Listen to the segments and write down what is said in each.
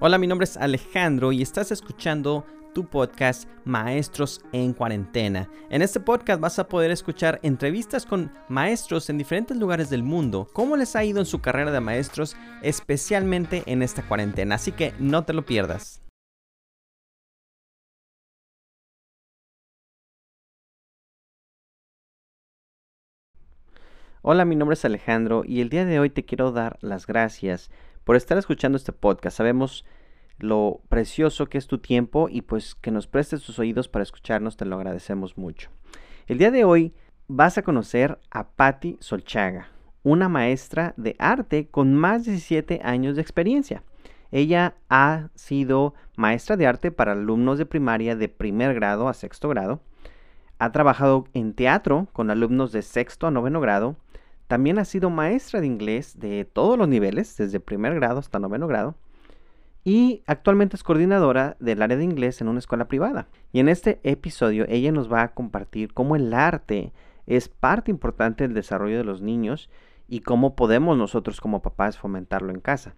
Hola, mi nombre es Alejandro y estás escuchando tu podcast Maestros en Cuarentena. En este podcast vas a poder escuchar entrevistas con maestros en diferentes lugares del mundo, cómo les ha ido en su carrera de maestros, especialmente en esta cuarentena. Así que no te lo pierdas. Hola, mi nombre es Alejandro y el día de hoy te quiero dar las gracias por estar escuchando este podcast. Sabemos lo precioso que es tu tiempo y pues que nos prestes tus oídos para escucharnos, te lo agradecemos mucho. El día de hoy vas a conocer a Patti Solchaga, una maestra de arte con más de 17 años de experiencia. Ella ha sido maestra de arte para alumnos de primaria de primer grado a sexto grado. Ha trabajado en teatro con alumnos de sexto a noveno grado también ha sido maestra de inglés de todos los niveles, desde primer grado hasta noveno grado. Y actualmente es coordinadora del área de inglés en una escuela privada. Y en este episodio ella nos va a compartir cómo el arte es parte importante del desarrollo de los niños y cómo podemos nosotros como papás fomentarlo en casa.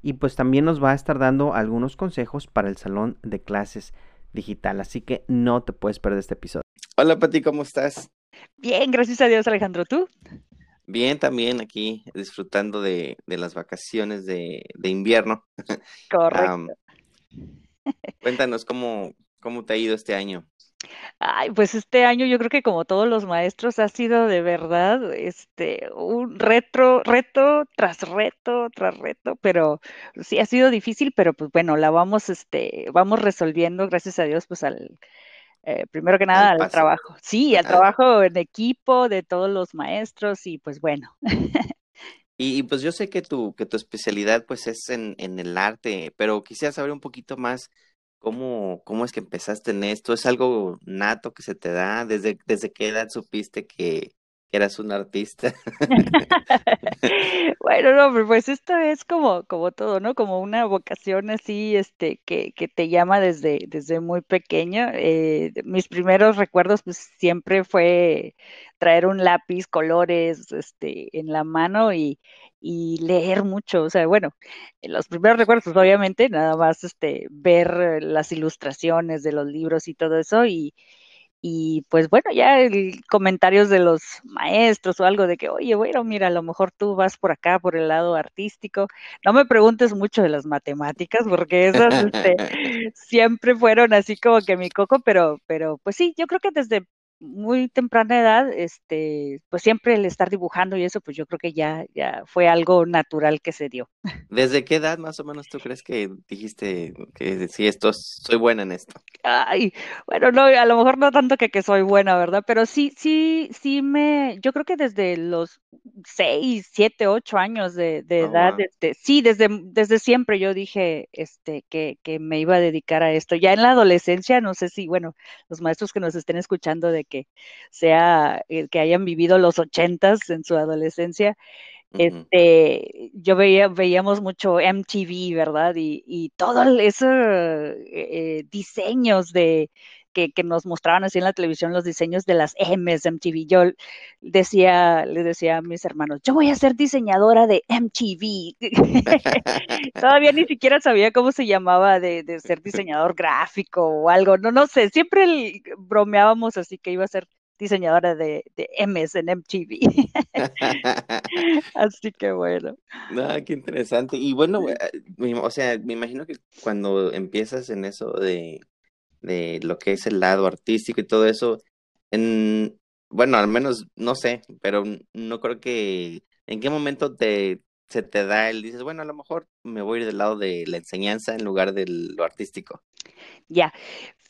Y pues también nos va a estar dando algunos consejos para el salón de clases digital. Así que no te puedes perder este episodio. Hola Pati, ¿cómo estás? Bien, gracias a Dios Alejandro. ¿Tú? Bien, también aquí disfrutando de, de las vacaciones de, de invierno. Correcto. cuéntanos cómo, cómo te ha ido este año. Ay, pues este año yo creo que como todos los maestros ha sido de verdad este un retro, reto tras reto tras reto, pero sí ha sido difícil, pero pues bueno, la vamos este vamos resolviendo gracias a Dios pues al eh, primero que nada al, trabajo. Sí, al trabajo en equipo de todos los maestros y pues bueno. y, pues yo sé que tu, que tu especialidad pues es en, en el arte, pero quisiera saber un poquito más cómo, cómo es que empezaste en esto. ¿Es algo nato que se te da? ¿Desde, desde qué edad supiste que, eras un artista. bueno, no, pues esto es como, como todo, ¿no? Como una vocación así, este, que, que te llama desde, desde muy pequeño. Eh, mis primeros recuerdos, pues siempre fue traer un lápiz, colores, este, en la mano y, y leer mucho. O sea, bueno, los primeros recuerdos, pues obviamente, nada más, este, ver las ilustraciones de los libros y todo eso y y pues bueno, ya el, comentarios de los maestros o algo de que, oye, bueno, mira, a lo mejor tú vas por acá, por el lado artístico. No me preguntes mucho de las matemáticas, porque esas este, siempre fueron así como que mi coco, pero, pero pues sí, yo creo que desde muy temprana edad, este, pues siempre el estar dibujando y eso, pues yo creo que ya, ya fue algo natural que se dio. ¿Desde qué edad más o menos tú crees que dijiste que sí, esto, soy buena en esto? Ay, bueno, no, a lo mejor no tanto que, que soy buena, ¿verdad? Pero sí, sí, sí me, yo creo que desde los seis, siete, ocho años de, de oh, edad, este, sí, desde, desde siempre yo dije, este, que, que me iba a dedicar a esto. Ya en la adolescencia, no sé si, bueno, los maestros que nos estén escuchando de que sea que hayan vivido los ochentas en su adolescencia, este, yo veía, veíamos mucho MTV, ¿verdad? Y, y todo esos eh, diseños de, que, que, nos mostraban así en la televisión los diseños de las M's MTV. Yo decía, les decía a mis hermanos, yo voy a ser diseñadora de MTV. Todavía ni siquiera sabía cómo se llamaba de, de, ser diseñador gráfico o algo. No, no sé, siempre bromeábamos así que iba a ser diseñadora de, de M's en MTV. Así que bueno. Ah, qué interesante. Y bueno, eh, o sea, me imagino que cuando empiezas en eso de, de lo que es el lado artístico y todo eso, en, bueno, al menos no sé, pero no creo que en qué momento te se te da el dices, bueno, a lo mejor me voy a ir del lado de la enseñanza en lugar de lo artístico. Ya,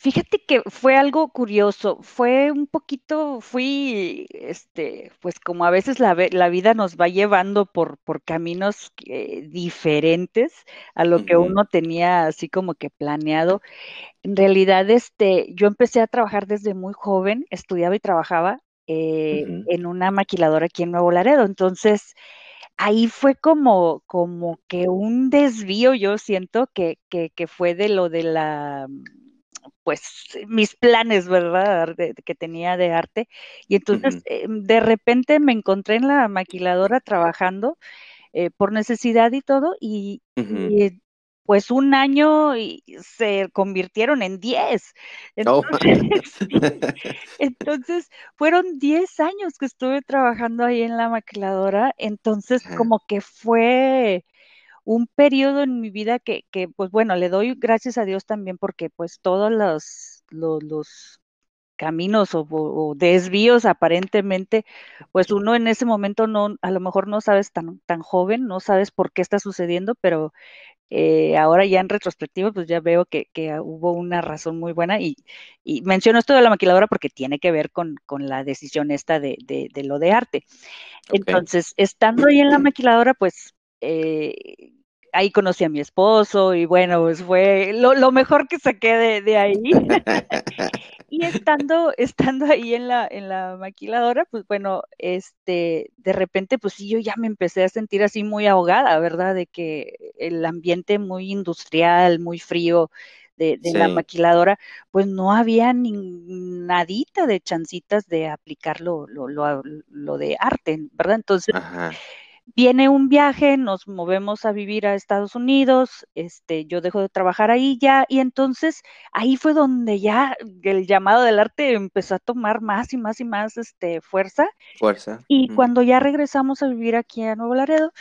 Fíjate que fue algo curioso, fue un poquito, fui, este, pues como a veces la, la vida nos va llevando por, por caminos eh, diferentes a lo que uno tenía así como que planeado. En realidad, este, yo empecé a trabajar desde muy joven, estudiaba y trabajaba eh, en una maquiladora aquí en Nuevo Laredo, entonces ahí fue como, como que un desvío, yo siento que, que, que fue de lo de la pues mis planes, ¿verdad? que tenía de arte. Y entonces eh, de repente me encontré en la maquiladora trabajando eh, por necesidad y todo y, pues un año y se convirtieron en diez. Oh. Entonces, fueron diez años que estuve trabajando ahí en la maquiladora, entonces como que fue un periodo en mi vida que, que, pues bueno, le doy gracias a Dios también porque pues todos los, los, caminos o, desvíos aparentemente, pues uno en ese momento no, a lo mejor no sabes tan, tan joven, no sabes por qué está sucediendo, pero eh, ahora ya en retrospectiva, pues ya veo que, hubo una razón muy buena y, menciono esto de la maquiladora porque tiene que ver con, la decisión esta de, lo de arte. Entonces, estando ahí en la maquiladora, pues eh, ahí conocí a mi esposo y bueno, pues fue lo, mejor que saqué de, de ahí. y estando, estando ahí en la, en la maquiladora, pues bueno, este, de repente, pues sí, yo ya me empecé a sentir así muy ahogada, ¿verdad? De que el ambiente muy industrial, muy frío, de, la maquiladora, pues no había ni nadita de chancitas de aplicar lo, lo, lo, de arte, ¿verdad? Entonces, viene un viaje, nos movemos a vivir a Estados Unidos, este, yo dejo de trabajar ahí ya, y entonces ahí fue donde ya el llamado del arte empezó a tomar más y más y más este, fuerza. Fuerza. Y cuando ya regresamos a vivir aquí a Nuevo Laredo,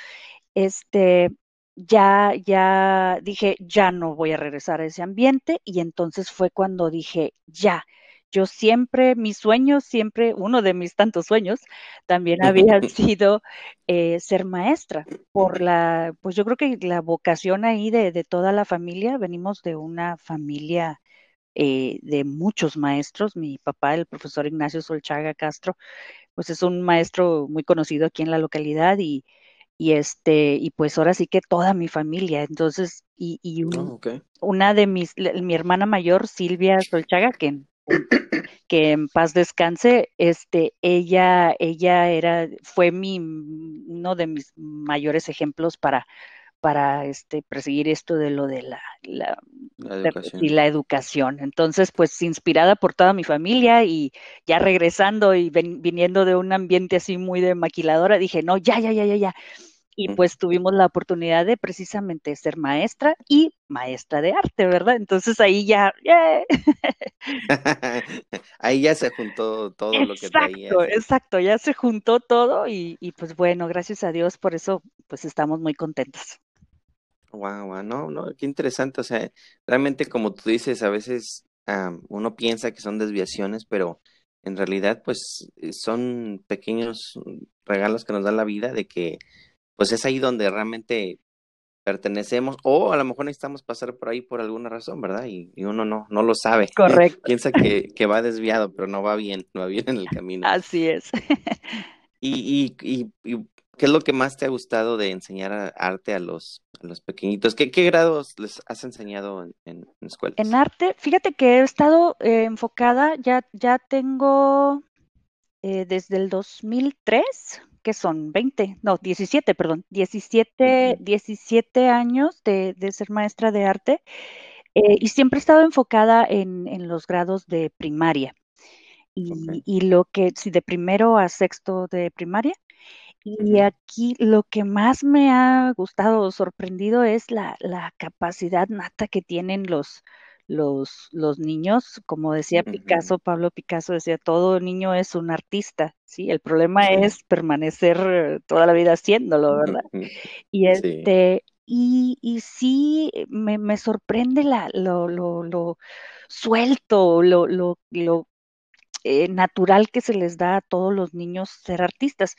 este, ya, ya dije, ya no voy a regresar a ese ambiente, y entonces fue cuando dije, ya, yo siempre, mi sueño, siempre, uno de mis tantos sueños, también había sido eh, ser maestra, por la, pues yo creo que la vocación ahí de, de toda la familia, venimos de una familia eh, de muchos maestros, mi papá, el profesor Ignacio Solchaga Castro, pues es un maestro muy conocido aquí en la localidad y, y este, y pues ahora sí que toda mi familia, entonces, y, y oh, una de mis, mi hermana mayor, Silvia Solchaga, que que en paz descanse, este, ella, ella era, fue mi, uno de mis mayores ejemplos para, para este, perseguir esto de lo de la, la, educación. y la educación. Entonces, pues inspirada por toda mi familia y ya regresando y viniendo de un ambiente así muy de maquiladora, dije, no, ya, ya, ya, ya, ya y pues tuvimos la oportunidad de precisamente ser maestra y maestra de arte, ¿verdad? Entonces ahí ya, ahí ya se juntó todo lo que traía. Exacto, exacto, ya se juntó todo y, y, pues bueno, gracias a Dios por eso pues estamos muy contentos. Wow, wow, no, no, qué interesante, o sea, realmente como tú dices, a veces uno piensa que son desviaciones, pero en realidad pues son pequeños regalos que nos da la vida de que pues es ahí donde realmente pertenecemos o a lo mejor necesitamos pasar por ahí por alguna razón, ¿verdad? Y, uno no, no lo sabe. Correcto. Piensa que, que, va desviado, pero no va bien, no va bien en el camino. Así es. y, y, y, qué es lo que más te ha gustado de enseñar arte a los, a los pequeñitos? ¿Qué, ¿Qué, grados les has enseñado en, en, escuelas? En arte, fíjate que he estado eh, enfocada, ya, ya tengo eh, desde el 2003 que son 20, no, 17, perdón, 17, 17 años de, ser maestra de arte eh, y siempre he estado enfocada en, los grados de primaria. Y, lo que, si de primero a sexto de primaria, y aquí lo que más me ha gustado o sorprendido es la, la capacidad nata que tienen los, los, los niños, como decía Picasso, Pablo Picasso decía, todo niño es un artista, ¿sí? El problema es permanecer toda la vida haciéndolo, ¿verdad? Y este, y, y sí, me, me sorprende la, lo, lo, lo suelto, lo, lo, lo eh, natural que se les da a todos los niños ser artistas.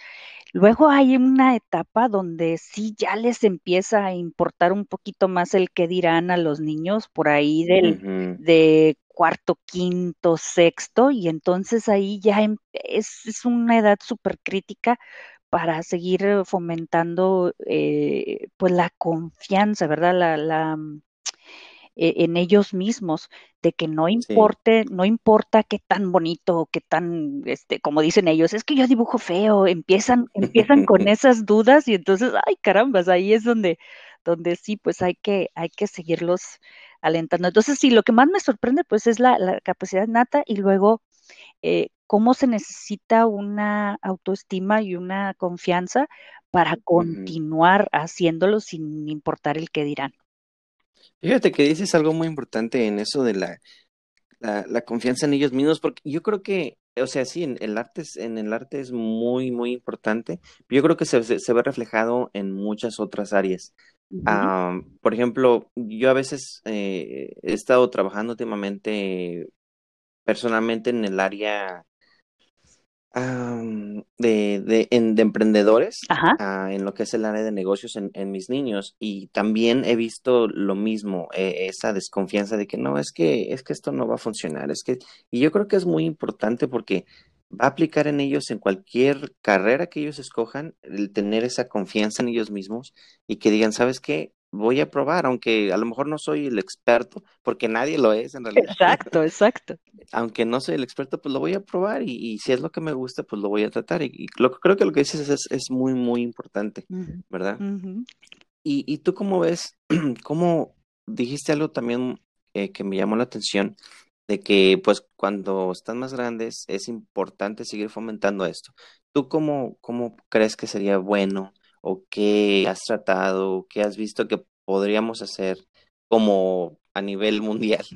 Luego hay una etapa donde sí ya les empieza a importar un poquito más el que dirán a los niños por ahí del de cuarto, quinto, sexto, y entonces ahí ya em, es, es una edad súper crítica para seguir fomentando eh, pues la confianza, ¿verdad? La, la, e, en ellos mismos, de que no importe, no importa qué tan bonito, qué tan, este, como dicen ellos, es que yo dibujo feo, empiezan, empiezan con esas dudas y entonces, ay carambas, ahí es donde, donde sí, pues hay que, hay que seguirlos alentando. Entonces, sí, lo que más me sorprende, pues, es la, capacidad nata y luego eh, cómo se necesita una autoestima y una confianza para continuar haciéndolo sin importar el que dirán. Fíjate que dices algo muy importante en eso de la, la, confianza en ellos mismos, porque yo creo que, o sea, sí, en el arte es, en el arte es muy, muy importante. Yo creo que se, se, ve reflejado en muchas otras áreas. por ejemplo, yo a veces eh, he estado trabajando últimamente personalmente en el área de, de, de, emprendedores ah, en lo que es el área de negocios en, en, mis niños. Y también he visto lo mismo eh, esa desconfianza de que no es que es que esto no va a funcionar es que y yo creo que es muy importante porque va a aplicar en ellos en cualquier carrera que ellos escojan el tener esa confianza en ellos mismos y que digan sabes qué voy a probar, aunque a lo mejor no soy el experto, porque nadie lo es en realidad. Exacto, exacto. aunque no soy el experto, pues lo voy a probar y, si es lo que me gusta, pues lo voy a tratar. Y, lo, creo que lo que dices es, es muy, muy importante, ¿verdad? y, y, tú cómo ves, cómo dijiste algo también eh, que me llamó la atención, de que pues cuando están más grandes es importante seguir fomentando esto. ¿Tú cómo, cómo crees que sería bueno o qué has tratado, qué has visto que podríamos hacer como a nivel mundial,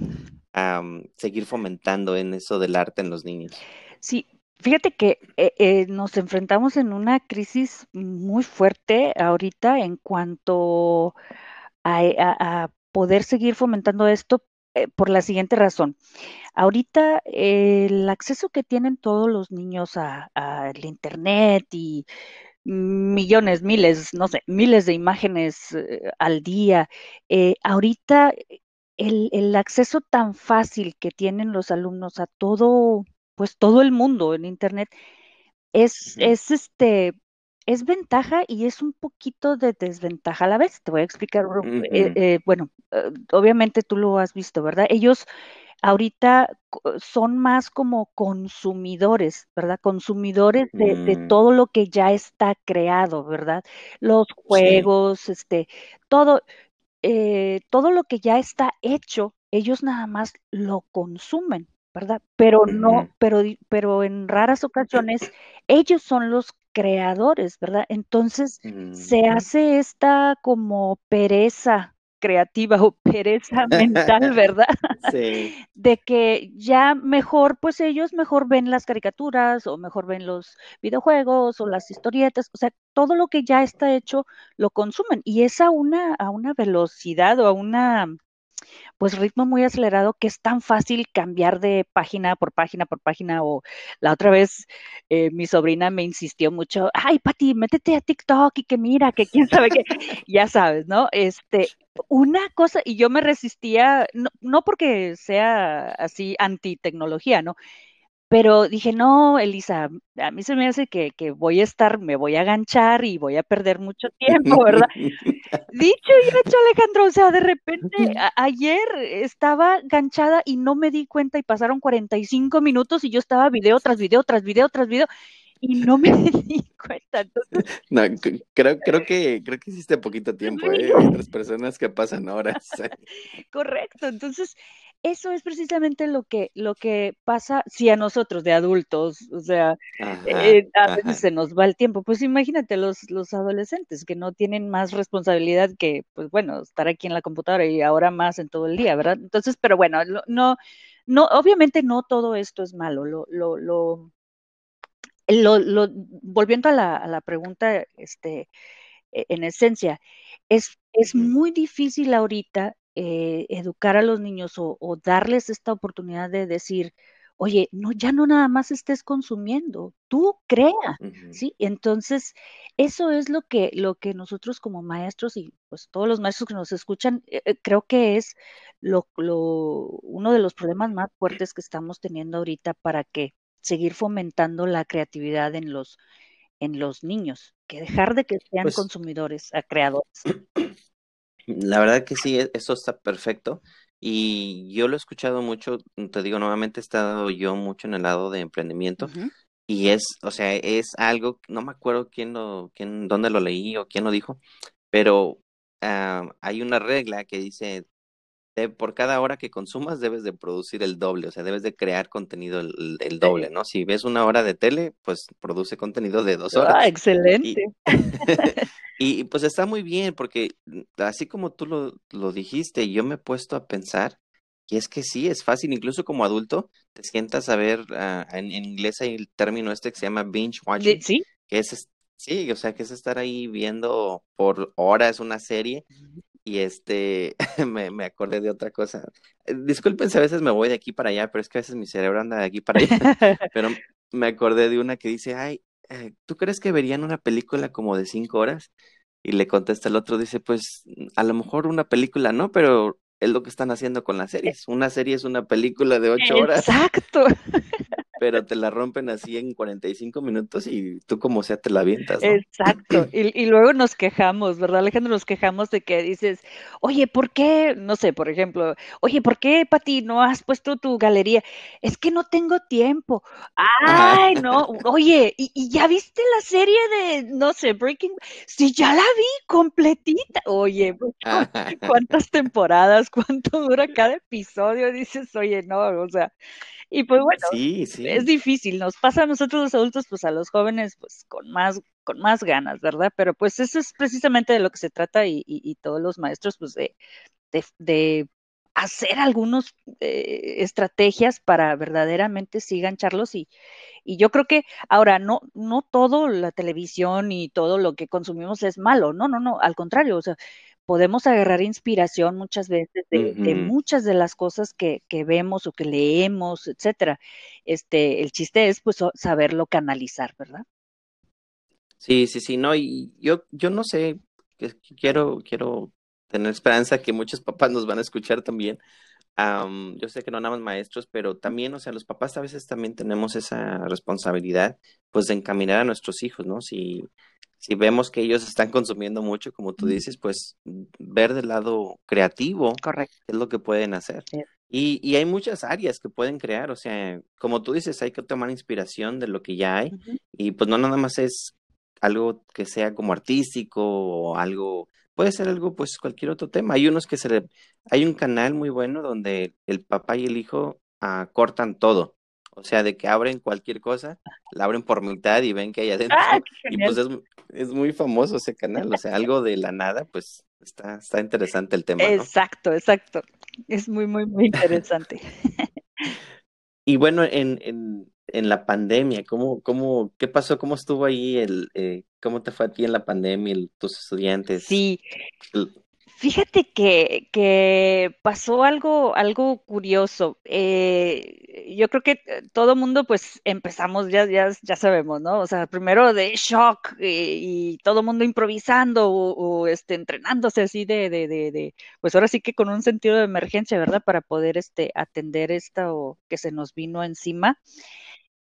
seguir fomentando en eso del arte en los niños? Sí, Fíjate que eh, eh, nos enfrentamos en una crisis muy fuerte ahorita en cuanto a, poder seguir fomentando esto eh, por la siguiente razón. Ahorita el acceso que tienen todos los niños al Internet y millones, miles, no sé, miles de imágenes eh, al día. Eh, ahorita el, el, acceso tan fácil que tienen los alumnos a todo, pues todo el mundo en Internet, es, es este, es ventaja y es un poquito de desventaja a la vez. Te voy a explicar. Eh, bueno, obviamente tú lo has visto, ¿verdad? Ellos ahorita son más como consumidores, ¿verdad? Consumidores de, mm. todo lo que ya está creado, ¿verdad? Los juegos, este, todo, eh, todo lo que ya está hecho, ellos nada más lo consumen, ¿verdad? Pero no, pero, pero en raras ocasiones ellos son los creadores, ¿verdad? Entonces se hace esta como pereza creativa o pereza mental, ¿verdad? Sí. De que ya mejor, pues ellos mejor ven las caricaturas o mejor ven los videojuegos o las historietas, o sea, todo lo que ya está hecho lo consumen y es a una, a una velocidad o a una pues ritmo muy acelerado que es tan fácil cambiar de página por página por página o la otra vez eh, mi sobrina me insistió mucho, ay Pati, métete a TikTok y que mira, que quién sabe qué, ya sabes, ¿no? Este, una cosa, y yo me resistía, no, no porque sea así anti tecnología, ¿no? Pero dije, no, Elisa, a mí se me hace que, que, voy a estar, me voy a aganchar y voy a perder mucho tiempo, ¿verdad? Dicho y hecho, Alejandro, o sea, de repente ayer estaba ganchada y no me di cuenta y pasaron 45 minutos y yo estaba video tras video, tras video, tras video y no me di cuenta. no, creo, creo que creo que hiciste poquito tiempo, ¿eh? otras personas que pasan horas. Correcto, entonces eso es precisamente lo que, lo que pasa si a nosotros de adultos, o sea, eh, a veces se nos va el tiempo. Pues imagínate los, los adolescentes que no tienen más responsabilidad que, pues bueno, estar aquí en la computadora y ahora más en todo el día, ¿verdad? Entonces, pero bueno, no, no, obviamente no todo esto es malo. Lo, lo, lo, lo, volviendo a la, a la pregunta, este, e, en esencia, es, es muy difícil ahorita eh, educar a los niños o, darles esta oportunidad de decir, oye, no, ya no nada más estés consumiendo, tú crea, ¿sí? Entonces, eso es lo que, lo que nosotros como maestros y pues todos los maestros que nos escuchan, eh, eh, creo que es lo, lo, uno de los problemas más fuertes que estamos teniendo ahorita para que seguir fomentando la creatividad en los, en los niños, que dejar de que sean pues consumidores a creadores. La verdad que sí, e, eso está perfecto. Y yo lo he escuchado mucho, te digo, nuevamente he estado yo mucho en el lado de emprendimiento. Y es, o sea, es algo, no me acuerdo quién lo, quién, dónde lo leí o quién lo dijo, pero ah, hay una regla que dice, por cada hora que consumas debes de producir el doble, o sea, debes de crear contenido el, doble, ¿no? Si ves una hora de tele, pues produce contenido de dos horas. Ah, excelente. Y, pues está muy bien, porque así como tú lo, lo dijiste, yo me he puesto a pensar, y es que sí, es fácil, incluso como adulto, te sientas a ver, ah, en, inglés hay el término este que se llama binge watching, ¿Sí? que es, sí, o sea, que es estar ahí viendo por horas una serie, y este, me, me, acordé de otra cosa. Eh, discúlpense, a veces me voy de aquí para allá, pero es que a veces mi cerebro anda de aquí para allá. pero me acordé de una que dice, ay, eh, ¿tú crees que verían una película como de cinco horas? Y le contesta el otro, dice, pues a lo mejor una película no, pero es lo que están haciendo con las series. Una serie es una película de ocho horas. Exacto. pero te la rompen así en 45 minutos y tú como sea te la avientas. Exacto. Y, y, luego nos quejamos, ¿verdad, Alejandro? Nos quejamos de que dices, oye, ¿por qué? No sé, por ejemplo, oye, ¿por qué, Pati, no has puesto tu galería? Es que no tengo tiempo. Ay, no. Oye, ¿y, ¿y, ya viste la serie de, no sé, Breaking? Sí, ya la vi completita. Oye, pues, ¿cuántas temporadas? ¿Cuánto dura cada episodio? Dices, oye, no, o sea, y pues bueno, es difícil, nos pasa a nosotros los adultos, pues a los jóvenes, pues con más, con más ganas, ¿verdad? Pero pues eso es precisamente de lo que se trata y, y, todos los maestros, pues de, de, hacer algunas eh, estrategias para verdaderamente sí gancharlos y, y yo creo que ahora no, no todo la televisión y todo lo que consumimos es malo, no, no, no, al contrario, o sea, podemos agarrar inspiración muchas veces de, muchas de las cosas que, que, vemos o que leemos, etcétera. Este, el chiste es pues saberlo canalizar, ¿verdad? Sí, sí, sí, no, y yo, yo no sé, quiero, quiero tener esperanza que muchos papás nos van a escuchar también. yo sé que no nada más maestros, pero también, o sea, los papás a veces también tenemos esa responsabilidad, pues, de encaminar a nuestros hijos, ¿no? Si, si vemos que ellos están consumiendo mucho, como tú dices, pues ver del lado creativo Correcto. es lo que pueden hacer. Y, y, hay muchas áreas que pueden crear, o sea, como tú dices, hay que tomar inspiración de lo que ya hay y pues no nada más es algo que sea como artístico o algo, puede ser algo pues cualquier otro tema. Hay unos que se le, hay un canal muy bueno donde el papá y el hijo ah, cortan todo. O sea, de que abren cualquier cosa, la abren por mitad y ven que hay adentro. Ah, y pues es, es, muy famoso ese canal. O sea, algo de la nada, pues está, está interesante el tema. Exacto, exacto. Es muy, muy, muy interesante. y bueno, en, en, en la pandemia, ¿cómo, cómo, qué pasó? ¿Cómo estuvo ahí el, eh, cómo te fue a ti en la pandemia, tus estudiantes? Sí. Fíjate que, que pasó algo, algo curioso. Eh, yo creo que eh, todo mundo, pues empezamos, ya, ya, ya sabemos, ¿no? O sea, primero de shock eh, y, todo mundo improvisando o, este, entrenándose así de, de, de, de, pues ahora sí que con un sentido de emergencia, ¿verdad? Para poder este, atender esto que se nos vino encima.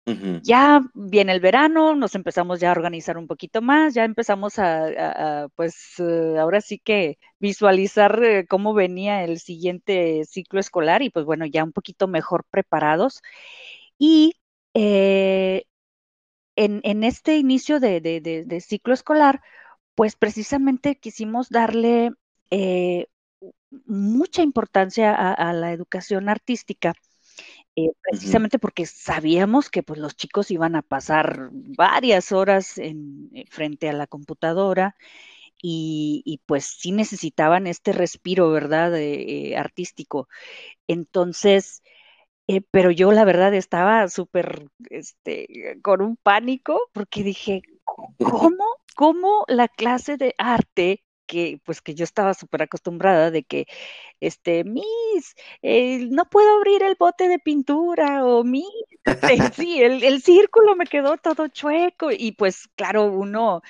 Ya viene el verano, nos empezamos ya a organizar un poquito más, ya empezamos a, pues eh, ahora sí que visualizar eh, cómo venía el siguiente ciclo escolar y pues bueno, ya un poquito mejor preparados. Y eh, en, este inicio de, ciclo escolar, pues precisamente quisimos darle mucha importancia a la educación artística eh, precisamente porque sabíamos que pues los chicos iban a pasar varias horas en, eh, frente a la computadora y, y, pues sí necesitaban este respiro, ¿verdad? Eh, artístico. Entonces, pero yo la verdad estaba súper, este, con un pánico porque dije, ¿cómo, cómo la clase de arte que pues que yo estaba súper acostumbrada de que, este, Miss, no puedo abrir el bote de pintura o Miss, sí, el, el círculo me quedó todo chueco y pues claro, uno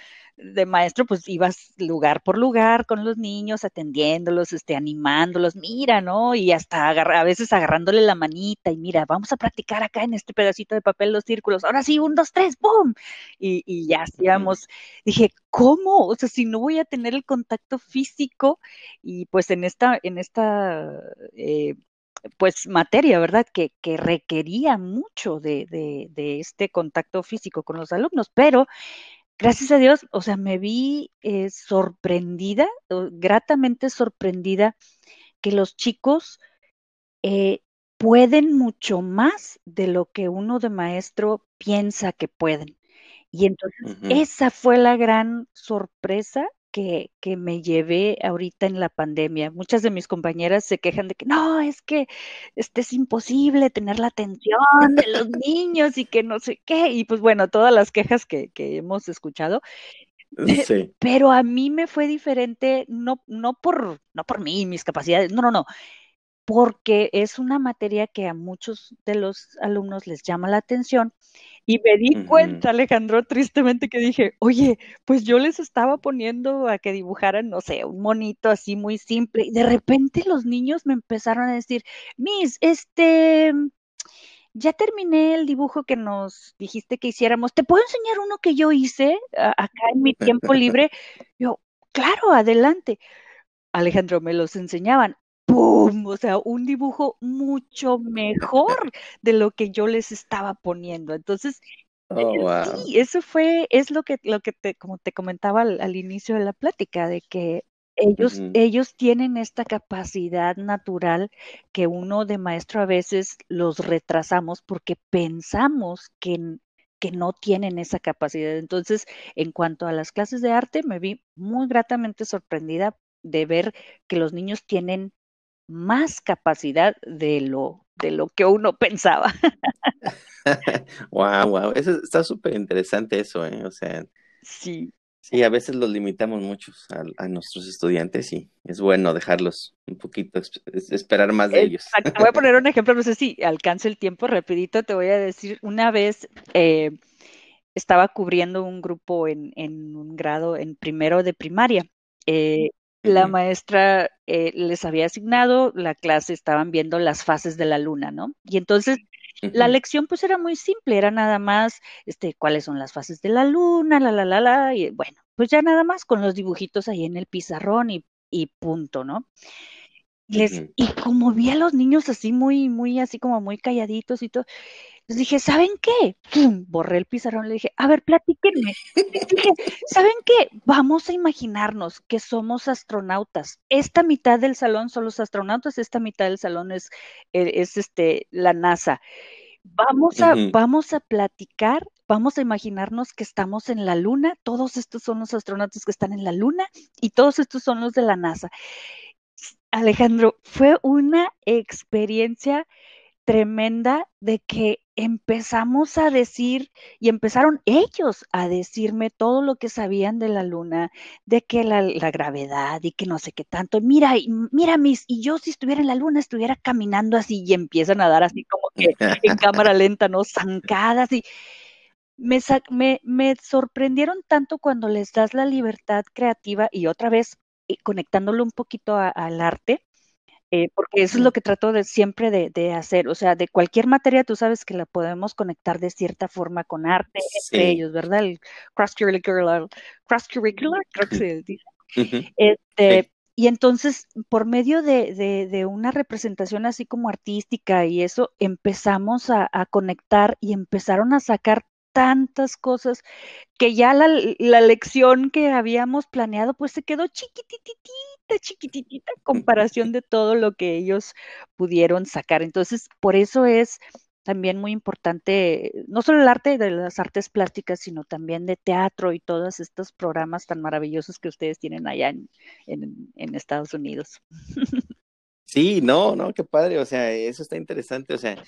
de maestro, pues ibas lugar por lugar con los niños, atendiéndolos, este, animándolos, mira, ¿no? Y hasta a veces agarrándole la manita y mira, vamos a practicar acá en este pedacito de papel los círculos, ahora sí, un, dos, tres, ¡boom! Y, y ya hacíamos, dije, ¿cómo? O sea, si no voy a tener el contacto físico y pues en esta, en esta, eh, pues materia, ¿verdad? Que, que requería mucho de, de, de, este contacto físico con los alumnos, pero gracias a Dios, o sea, me vi eh, sorprendida, gratamente sorprendida que los chicos eh, pueden mucho más de lo que uno de maestro piensa que pueden. Y entonces esa fue la gran sorpresa que, que, me llevé ahorita en la pandemia. Muchas de mis compañeras se quejan de que no, es que este es imposible tener la atención de los niños y que no sé qué. Y pues bueno, todas las quejas que, que hemos escuchado. Sí. Pero a mí me fue diferente, no, no, por, no por mí, mis capacidades, no, no, no, porque es una materia que a muchos de los alumnos les llama la atención. Y me di cuenta, Alejandro, tristemente que dije, oye, pues yo les estaba poniendo a que dibujaran, no sé, un monito así muy simple. Y de repente los niños me empezaron a decir, Miss, este, ya terminé el dibujo que nos dijiste que hiciéramos. ¿Te puedo enseñar uno que yo hice acá en mi tiempo libre? Yo, claro, adelante. Alejandro, me los enseñaban. ¡Pum! O sea, un dibujo mucho mejor de lo que yo les estaba poniendo. Entonces, eh, oh, sí, eso fue, es lo que, lo que te, como te comentaba al, inicio de la plática, de que ellos, ellos tienen esta capacidad natural que uno de maestro a veces los retrasamos porque pensamos que, que no tienen esa capacidad. Entonces, en cuanto a las clases de arte, me vi muy gratamente sorprendida de ver que los niños tienen más capacidad de lo, de lo que uno pensaba. wow, wow, eso está súper interesante eso, ¿eh? O sea, sí. Sí, a veces los limitamos muchos a, nuestros estudiantes y es bueno dejarlos un poquito, esperar más de ellos. Voy a poner un ejemplo, no sé si alcance el tiempo, rapidito te voy a decir, una vez eh, estaba cubriendo un grupo en, en, un grado en primero de primaria. Eh, la maestra eh, les había asignado la clase, estaban viendo las fases de la luna, ¿no? Y entonces la lección pues era muy simple, era nada más, este, cuáles son las fases de la luna, la, la, la, la, y bueno, pues ya nada más con los dibujitos ahí en el pizarrón y, y punto, ¿no? y como vi a los niños así muy, muy, así como muy calladitos y todo, les dije, ¿saben qué? Borré el pizarrón, le dije, a ver, platíquenme. dije, ¿saben qué? Vamos a imaginarnos que somos astronautas. Esta mitad del salón son los astronautas, esta mitad del salón es, eh, es este, la NASA. Vamos a, vamos a platicar, vamos a imaginarnos que estamos en la luna, todos estos son los astronautas que están en la luna y todos estos son los de la NASA. Alejandro, fue una experiencia tremenda de que empezamos a decir y empezaron ellos a decirme todo lo que sabían de la luna, de que la, gravedad y que no sé qué tanto. Mira, mira, mis, y yo si estuviera en la luna estuviera caminando así y empiezan a dar así como que en cámara lenta, ¿no? Zancadas y me, me, me sorprendieron tanto cuando les das la libertad creativa y otra vez eh, conectándolo un poquito al arte eh, porque eso es lo que trato de siempre de, hacer, o sea, de cualquier materia tú sabes que la podemos conectar de cierta forma con arte entre ellos, ¿verdad? El cross curricular, cross curricular, creo que se dice. Este, y entonces, por medio de, de, una representación así como artística y eso, empezamos a, a conectar y empezaron a sacar tantas cosas que ya la, la, lección que habíamos planeado pues se quedó chiquititita comparación de todo lo que ellos pudieron sacar. Entonces, por eso es también muy importante, no solo el arte de las artes plásticas, sino también de teatro y todos estos programas tan maravillosos que ustedes tienen allá en, en, en Estados Unidos. Sí, no, no, qué padre, o sea, eso está interesante, o sea,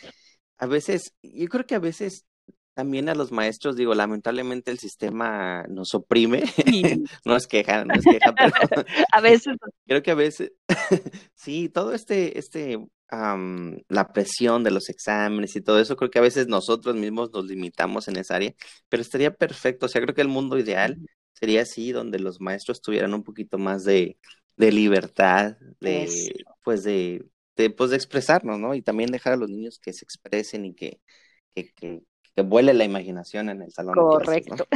a veces, yo creo que a veces también a los maestros, digo, lamentablemente el sistema nos oprime. no es queja, no es queja, pero a veces. Creo que a veces, sí, todo este, este, la presión de los exámenes y todo eso, creo que a veces nosotros mismos nos limitamos en esa área, pero estaría perfecto. O sea, creo que el mundo ideal sería así, donde los maestros tuvieran un poquito más de, de libertad, de, pues de, de, pues de expresarnos, ¿no? Y también dejar a los niños que se expresen y que, que, que, que vuele la imaginación en el salón. Correcto.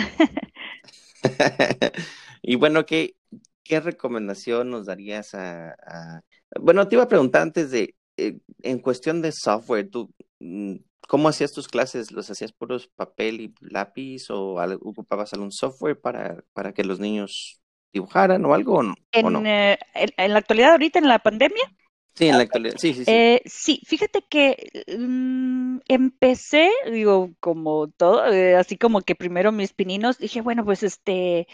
y bueno, ¿qué, ¿qué recomendación nos darías a, Bueno, te iba a preguntar antes de, eh, en cuestión de software, tú, mm, ¿cómo hacías tus clases? ¿Los hacías puros papel y lápiz o ocupabas algún software para, para que los niños dibujaran o algo? ¿En, no? Eh, en, la actualidad ahorita, en la pandemia? Sí, en la actualidad, sí, sí, sí. Eh, sí, fíjate que mm, empecé, digo, como todo, eh, así como que primero mis pininos, dije, bueno, pues este,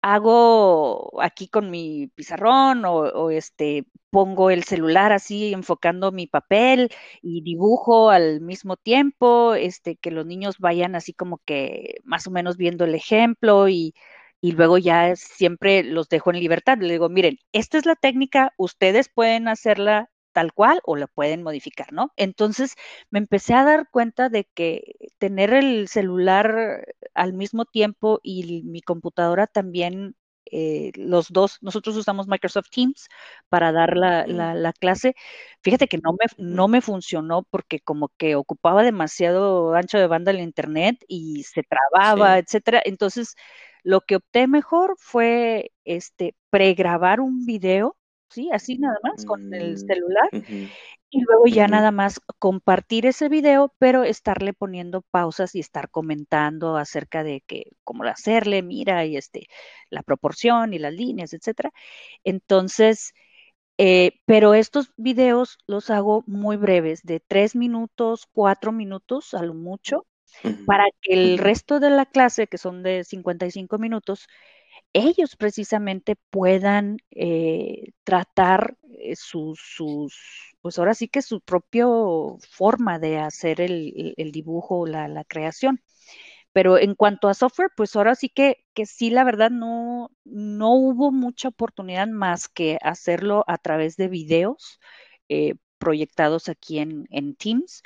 hago aquí con mi pizarrón o, este pongo el celular así enfocando mi papel y dibujo al mismo tiempo, este que los niños vayan así como que más o menos viendo el ejemplo y, y luego ya siempre los dejo en libertad. Le digo, miren, esta es la técnica, ustedes pueden hacerla tal cual o la pueden modificar, ¿no? Entonces me empecé a dar cuenta de que tener el celular al mismo tiempo y mi computadora también, eh, los dos, nosotros usamos Microsoft Teams para dar la, la, clase. Fíjate que no me, no me funcionó porque como que ocupaba demasiado ancho de banda el internet y se trababa, etcétera. Entonces, lo que opté mejor fue este pregrabar un video ¿sí? Así nada más con el mm, celular. Y luego ya nada más compartir ese video, pero estarle poniendo pausas y estar comentando acerca de que cómo hacerle, mira, y este, la proporción y las líneas, etcétera. Entonces, eh, pero estos videos los hago muy breves, de tres minutos, cuatro minutos a lo mucho, para que el resto de la clase, que son de 55 minutos, ellos precisamente puedan eh, tratar eh, sus, pues ahora sí que su propia forma de hacer el, dibujo, la, la, creación. Pero en cuanto a software, pues ahora sí que, que sí, la verdad, no, no hubo mucha oportunidad más que hacerlo a través de videos eh, proyectados aquí en, en Teams.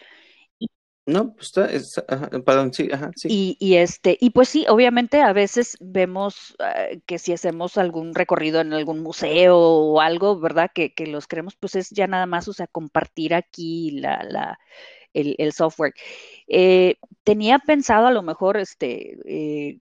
No, pues está, perdón, sí, ajá, sí. Y, este, y pues sí, obviamente a veces vemos eh, que si hacemos algún recorrido en algún museo o algo, ¿verdad? Que, que los queremos, pues es ya nada más, o sea, compartir aquí la, la, el, el software. Eh, tenía pensado a lo mejor este eh,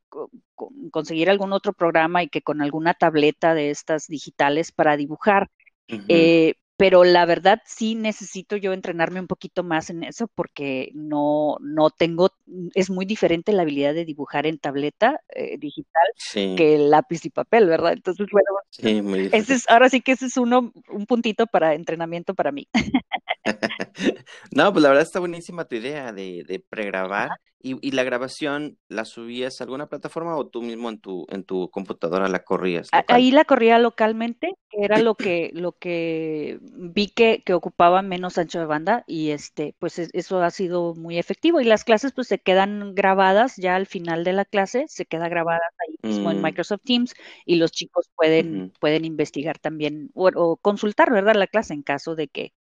conseguir algún otro programa y que con alguna tableta de estas digitales para dibujar. eh, pero la verdad sí necesito yo entrenarme un poquito más en eso porque no, no tengo, es muy diferente la habilidad de dibujar en tableta eh, digital que el lápiz y papel, ¿verdad? Entonces, bueno, sí, muy ese es, ahora sí que ese es uno, un puntito para entrenamiento para mí. no, pues la verdad está buenísima tu idea de, de pregrabar ¿Y, ¿Y, la grabación la subías a alguna plataforma o tú mismo en tu, en tu computadora la corrías? Ahí la corría localmente, que era lo que, lo que vi que, que, ocupaba menos ancho de banda y este, pues eso ha sido muy efectivo. Y las clases pues se quedan grabadas ya al final de la clase, se queda grabada ahí mismo en mm. Microsoft Teams y los chicos pueden, pueden investigar también o, consultar, ¿verdad? La clase en caso de que,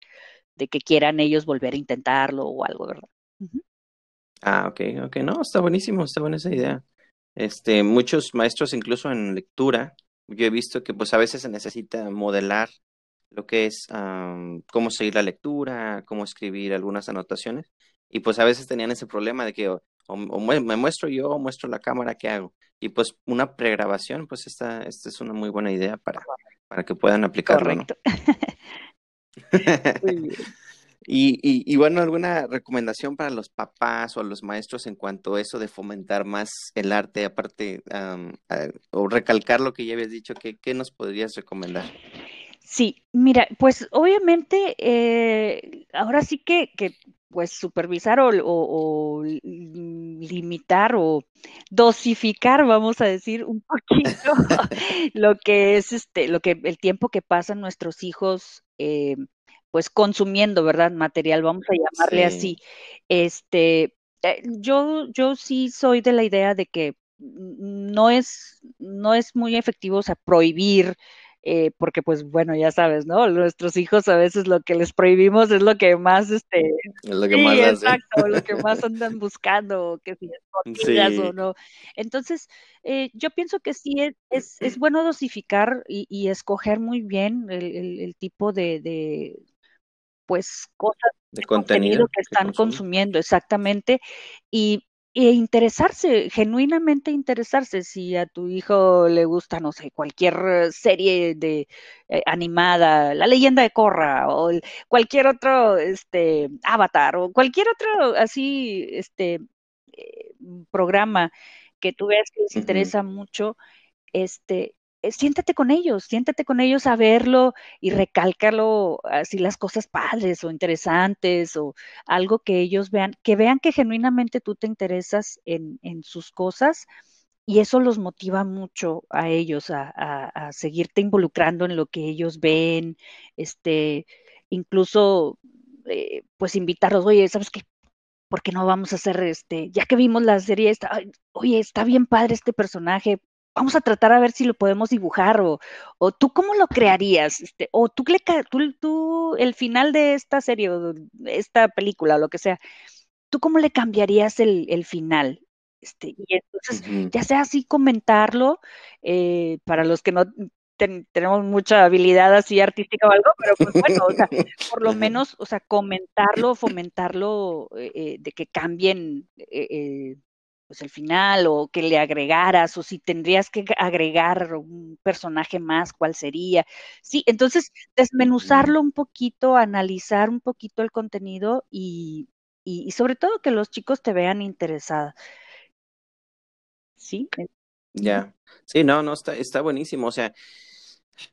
de que quieran ellos volver a intentarlo o algo, ¿verdad? Ah, ok, ok, no, está buenísimo, está buena esa idea. Este, muchos maestros, incluso en lectura, yo he visto que pues a veces se necesita modelar lo que es cómo seguir la lectura, cómo escribir algunas anotaciones, y pues a veces tenían ese problema de que o, me muestro yo o muestro la cámara, ¿qué hago? Y pues una pregrabación, pues esta, esta es una muy buena idea para, para que puedan aplicarlo. Correcto. Y, y, bueno, ¿alguna recomendación para los papás o los maestros en cuanto a eso de fomentar más el arte, aparte, o recalcar lo que ya habías dicho, ¿qué, qué nos podrías recomendar? Sí, mira, pues obviamente eh, ahora sí que, que pues supervisar o, o, limitar o dosificar, vamos a decir, un poquito lo que es este, lo que el tiempo que pasan nuestros hijos eh, pues consumiendo, ¿verdad? Material, vamos a llamarle así. Este, eh, yo, yo sí soy de la idea de que no es, no es muy efectivo, o sea, prohibir, eh, porque pues bueno, ya sabes, ¿no? Nuestros hijos a veces lo que les prohibimos es lo que más, este, es lo que más exacto, lo que más andan buscando, que si es o no. Entonces, eh, yo pienso que sí es, es, bueno dosificar y, y, escoger muy bien el, el, tipo de, de pues cosas de contenido, que están consumiendo exactamente y e interesarse, genuinamente interesarse, si a tu hijo le gusta, no sé, cualquier serie de eh, animada, La leyenda de Korra, o cualquier otro, este, Avatar, o cualquier otro así, este, eh, programa que tú veas que les interesa mucho, este, siéntate con ellos, siéntate con ellos a verlo y recálcalo así las cosas padres o interesantes o algo que ellos vean, que vean que genuinamente tú te interesas en, en sus cosas y eso los motiva mucho a ellos a, a, seguirte involucrando en lo que ellos ven, este, incluso eh, pues invitarlos, oye, ¿sabes qué? ¿Por qué no vamos a hacer este, ya que vimos la serie, esta, oye, está bien padre este personaje, vamos a tratar a ver si lo podemos dibujar o, o tú cómo lo crearías, este, o tú, tú, tú, el final de esta serie o esta película o lo que sea, tú cómo le cambiarías el, el final. Este, y entonces, ya sea así comentarlo, eh, para los que no tenemos mucha habilidad así artística o algo, pero pues bueno, o sea, por lo menos, o sea, comentarlo, fomentarlo, eh, eh, de que cambien pues el final o que le agregaras o si tendrías que agregar un personaje más, cuál sería. Sí, entonces desmenuzarlo un poquito, analizar un poquito el contenido y, y, sobre todo que los chicos te vean interesada. Sí. Ya, sí, no, no, está, está buenísimo. O sea,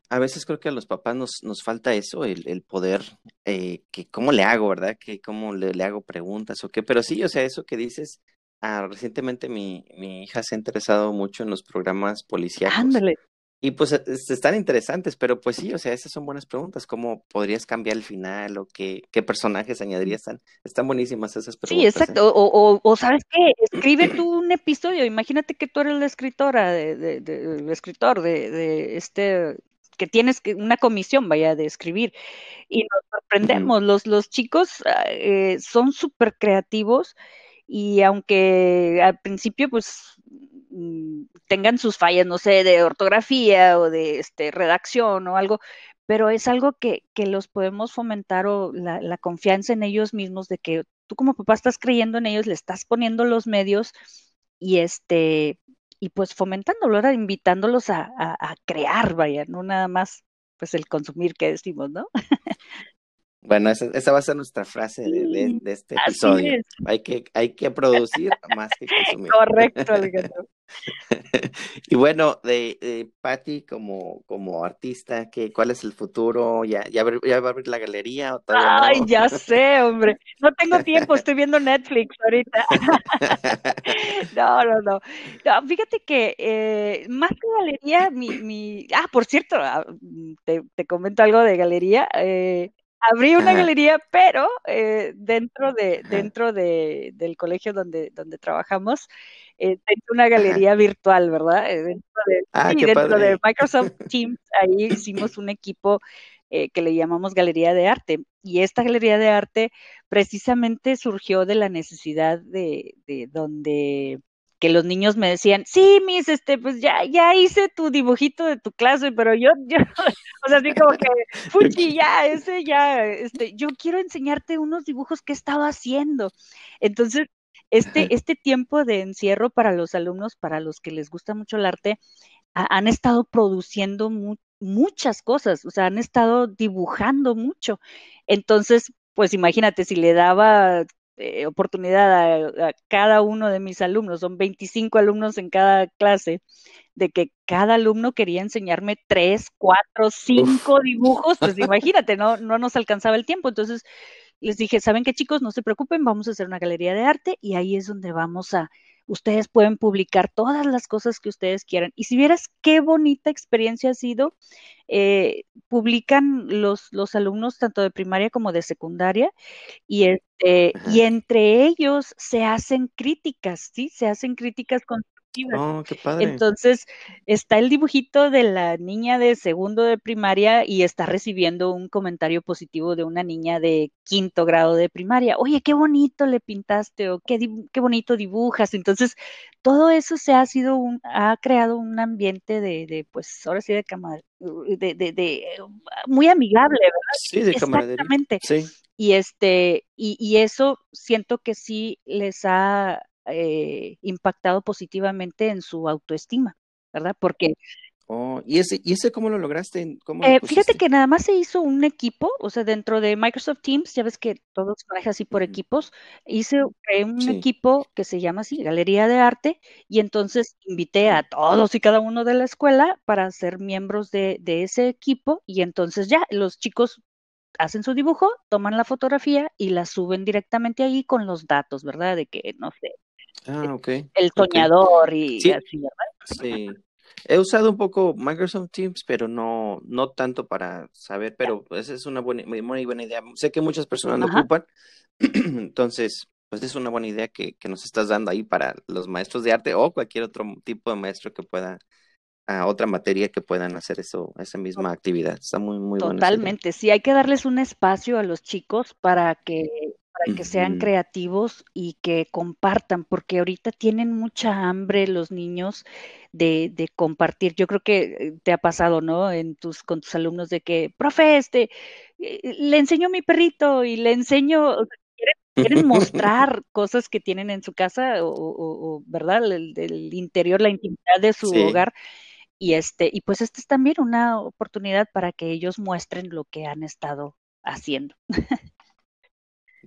a veces creo que a los papás nos, nos falta eso, el, el poder, eh, que cómo le hago, ¿verdad? Que cómo le, le, hago preguntas o qué, pero sí, o sea, eso que dices, Ah, recientemente mi, mi hija se ha interesado mucho en los programas policíacos. Ándale. Y pues e, están interesantes, pero pues sí, o sea, esas son buenas preguntas. ¿Cómo podrías cambiar el final o qué, qué personajes añadirías? Están, están buenísimas esas preguntas. Sí, ¿eh? exacto. O, o, ¿sabes qué? Escribe tú un episodio. Imagínate que tú eres la escritora, de, de, de el escritor de, de este que tienes que, una comisión, vaya, de escribir. Y nos sorprendemos. Los, los chicos ah, eh, son súper creativos y aunque al principio pues mm, tengan sus fallas, no sé, de ortografía o de este, redacción o algo, pero es algo que, que los podemos fomentar o la, confianza en ellos mismos de que tú como papá estás creyendo en ellos, le estás poniendo los medios y este y pues fomentándolo, ahora invitándolos a, a crear, vaya, no nada más pues el consumir que decimos, ¿no? Bueno, esa, esa, va a ser nuestra frase de, de, de este episodio. Hay que, hay que producir más que consumir. Correcto, y bueno, de, de Patty como, como artista, ¿qué, ¿cuál es el futuro? ¿Ya, ya, ya va a abrir la galería? O Ay, no? ya sé, hombre. No tengo tiempo, estoy viendo Netflix ahorita. no, no, no, no. Fíjate que eh, más que galería, mi, mi... Ah, por cierto, ah, te, te comento algo de galería. Eh, abrí una galería, pero eh, dentro de dentro de, del colegio donde donde trabajamos, eh, tengo una galería virtual, ¿verdad? Eh, dentro de, ah, sí, dentro de Microsoft Teams, ahí hicimos un equipo eh, que le llamamos Galería de Arte. Y esta Galería de Arte precisamente surgió de la necesidad de, de donde que los niños me decían, sí, mis, este, pues ya, ya hice tu dibujito de tu clase, pero yo, yo, o sea, así como que, fuchi, ya, ese ya, este, yo quiero enseñarte unos dibujos que estaba haciendo. Entonces, este, este tiempo de encierro para los alumnos, para los que les gusta mucho el arte, a, han estado produciendo mu muchas cosas, o sea, han estado dibujando mucho. Entonces, pues imagínate, si le daba eh, oportunidad a, a, cada uno de mis alumnos, son 25 alumnos en cada clase, de que cada alumno quería enseñarme tres, cuatro, cinco dibujos, pues imagínate, no, no nos alcanzaba el tiempo. Entonces les dije, ¿saben qué chicos? No se preocupen, vamos a hacer una galería de arte y ahí es donde vamos a, ustedes pueden publicar todas las cosas que ustedes quieran. Y si vieras qué bonita experiencia ha sido, eh, publican los, los alumnos tanto de primaria como de secundaria y, este, y entre ellos se hacen críticas, ¿sí? Se hacen críticas con Oh, qué padre. Entonces, está el dibujito de la niña de segundo de primaria y está recibiendo un comentario positivo de una niña de quinto grado de primaria. Oye, qué bonito le pintaste o qué, qué bonito dibujas. Entonces, todo eso se ha sido un, ha creado un ambiente de, de pues, ahora sí de camar, de, de, de, muy amigable, ¿verdad? Sí, de Exactamente. Sí. Y este, y, y eso siento que sí les ha eh, impactado positivamente en su autoestima, ¿verdad? Porque Oh, ¿y ese, ¿y ese cómo lo lograste? ¿Cómo eh, fíjate que nada más se hizo un equipo, o sea, dentro de Microsoft Teams, ya ves que todo se maneja así por equipos, hice un equipo que se llama así, Galería de Arte, y entonces invité a todos y cada uno de la escuela para ser miembros de, de ese equipo, y entonces ya los chicos hacen su dibujo, toman la fotografía y la suben directamente ahí con los datos, ¿verdad? De que, no sé, ah, el soñador y así, ¿verdad? Sí. He usado un poco Microsoft Teams, pero no, no tanto para saber, pero esa es una buena, muy buena idea. Sé que muchas personas lo ocupan, entonces, pues es una buena idea que, que, nos estás dando ahí para los maestros de arte o cualquier otro tipo de maestro que pueda, a otra materia que puedan hacer eso, esa misma actividad. Está muy, muy Totalmente, sí, hay que darles un espacio a los chicos para que para que sean creativos y que compartan, porque ahorita tienen mucha hambre los niños de, de, compartir. Yo creo que eh, te ha pasado, ¿no? En tus, con tus alumnos de que, profe, este, eh, le enseño a mi perrito y le enseño, quieren, mostrar cosas que tienen en su casa o, ¿verdad? El, interior, la intimidad de su hogar. Y este, y pues esta es también una oportunidad para que ellos muestren lo que han estado haciendo.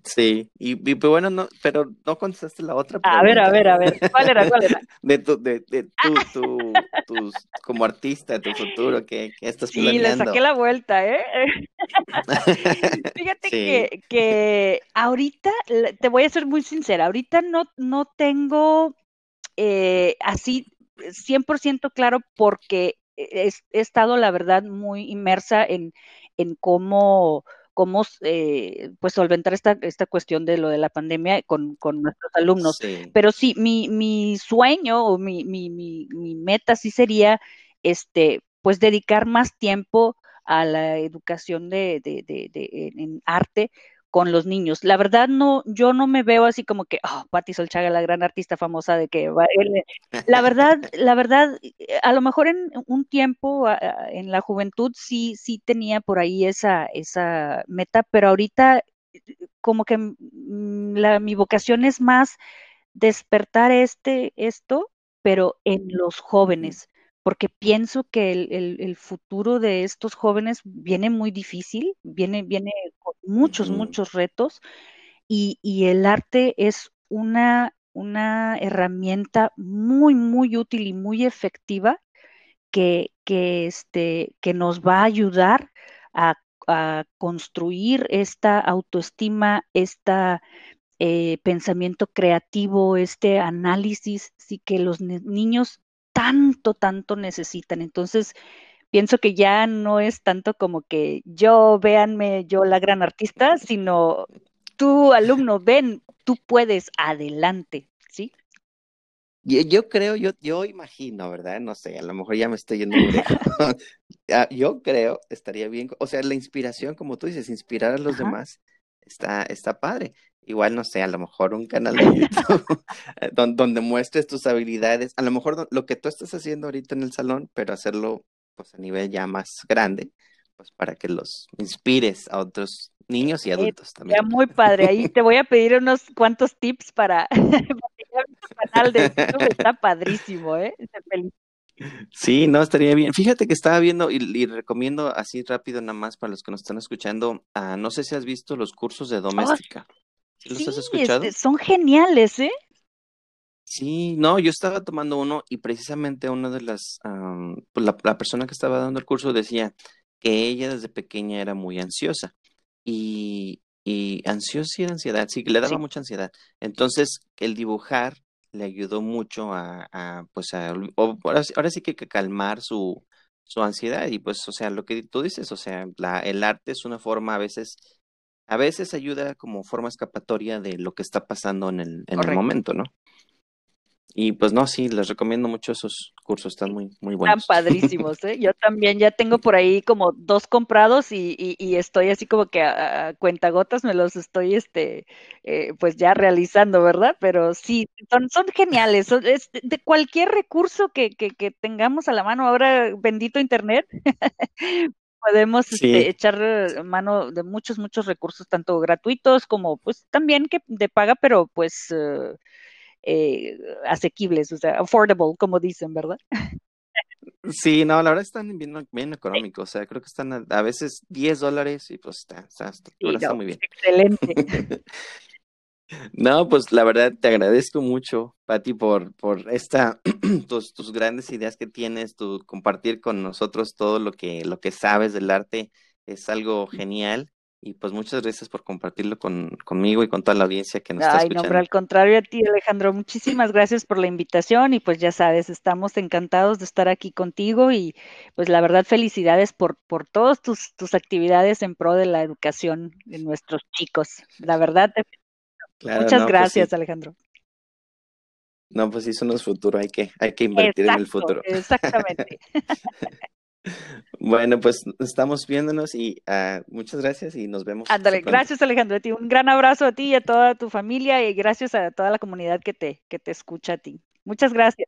Sí, y, pues bueno, no, pero no contestaste la otra pregunta. A ver, a ver, a ver, ¿cuál era, cuál era? De tu, de, de tu, tu, tus, como artista, tu futuro, ¿qué, qué estás sí, planeando? Sí, le saqué la vuelta, ¿eh? Fíjate que, que ahorita, te voy a ser muy sincera, ahorita no, no tengo eh, así 100% claro porque he, he, estado, la verdad, muy inmersa en, en cómo cómo eh, pues solventar esta, esta cuestión de lo de la pandemia con, con nuestros alumnos. Pero sí, mi, mi sueño o mi, mi, mi, mi meta sí sería este pues dedicar más tiempo a la educación de, de, de, de en arte con los niños. La verdad no, yo no me veo así como que, oh, Patti Solchaga, la gran artista famosa de que va, la verdad, la verdad, eh, a lo mejor en un tiempo, en la juventud sí, sí tenía por ahí esa, esa meta, pero ahorita como que mm, la, mi vocación es más despertar este, esto, pero en los jóvenes porque pienso que el, futuro de estos jóvenes viene muy difícil, viene, viene con muchos, muchos retos, y, el arte es una, una herramienta muy, muy útil y muy efectiva que, que, este, que nos va a ayudar a, construir esta autoestima, este pensamiento creativo, este análisis, sí que los niños tanto, tanto necesitan. Entonces, pienso que ya no es tanto como que yo, véanme, yo la gran artista, sino tú, alumno, ven, tú puedes, adelante, ¿sí? Yo, creo, yo, yo imagino, ¿verdad? No sé, a lo mejor ya me estoy yendo muy. Ah, yo creo, estaría bien, o sea, la inspiración, como tú dices, inspirar a los demás, está, está padre igual no sé, a lo mejor un canal de YouTube donde, muestres tus habilidades, a lo mejor lo que tú estás haciendo ahorita en el salón, pero hacerlo pues a nivel ya más grande, pues para que los inspires a otros niños y adultos también. Ya muy padre, ahí te voy a pedir unos cuantos tips para, para canal de YouTube, está padrísimo, ¿eh? Sí, no, estaría bien. Fíjate que estaba viendo y, recomiendo así rápido nada más para los que nos están escuchando, uh, no sé si has visto los cursos de doméstica. ¿Los has escuchado? Este, son geniales, ¿eh? Sí, no, yo estaba tomando uno y precisamente una de las, pues la, persona que estaba dando el curso decía que ella desde pequeña era muy ansiosa y, y ansiosa y ansiedad, sí, que le daba mucha ansiedad. Entonces, el dibujar le ayudó mucho a, a pues, a, ahora, sí que, que calmar su, su ansiedad y pues, o sea, lo que tú dices, o sea, la, el arte es una forma a veces a veces ayuda como forma escapatoria de lo que está pasando en el, en el momento, ¿no? Y pues no, sí, les recomiendo mucho esos cursos, están muy, muy buenos. Están padrísimos, ¿eh? Yo también ya tengo por ahí como dos comprados y, y, estoy así como que a, cuentagotas me los estoy, este, eh, pues ya realizando, ¿verdad? Pero sí, son, son geniales, son, de cualquier recurso que, que, que tengamos a la mano ahora, bendito Internet, podemos este, echar mano de muchos, muchos recursos, tanto gratuitos como pues también que de paga, pero pues eh, eh, asequibles, o sea, affordable, como dicen, ¿verdad? Sí, no, la verdad están bien, bien económicos, o sea, creo que están a, veces 10 dólares y pues está, está, está, muy bien. Excelente. No, pues la verdad te agradezco mucho, Pati, por, por esta, tus, tus grandes ideas que tienes, tu compartir con nosotros todo lo que, lo que sabes del arte es algo genial. Y pues muchas gracias por compartirlo con, conmigo y con toda la audiencia que nos está escuchando. Ay, no, al contrario a ti, Alejandro, muchísimas gracias por la invitación y pues ya sabes, estamos encantados de estar aquí contigo y pues la verdad felicidades por, por todas tus, tus actividades en pro de la educación de nuestros chicos. La verdad, muchas pues gracias, Alejandro. No, pues sí, eso no es futuro, hay que, hay que invertir en el futuro. Exactamente. Bueno, pues estamos viéndonos y uh, muchas gracias y nos vemos. Ándale, gracias Alejandro a ti. Un gran abrazo a ti y a toda tu familia y gracias a toda la comunidad que te, que te escucha a ti. Muchas gracias.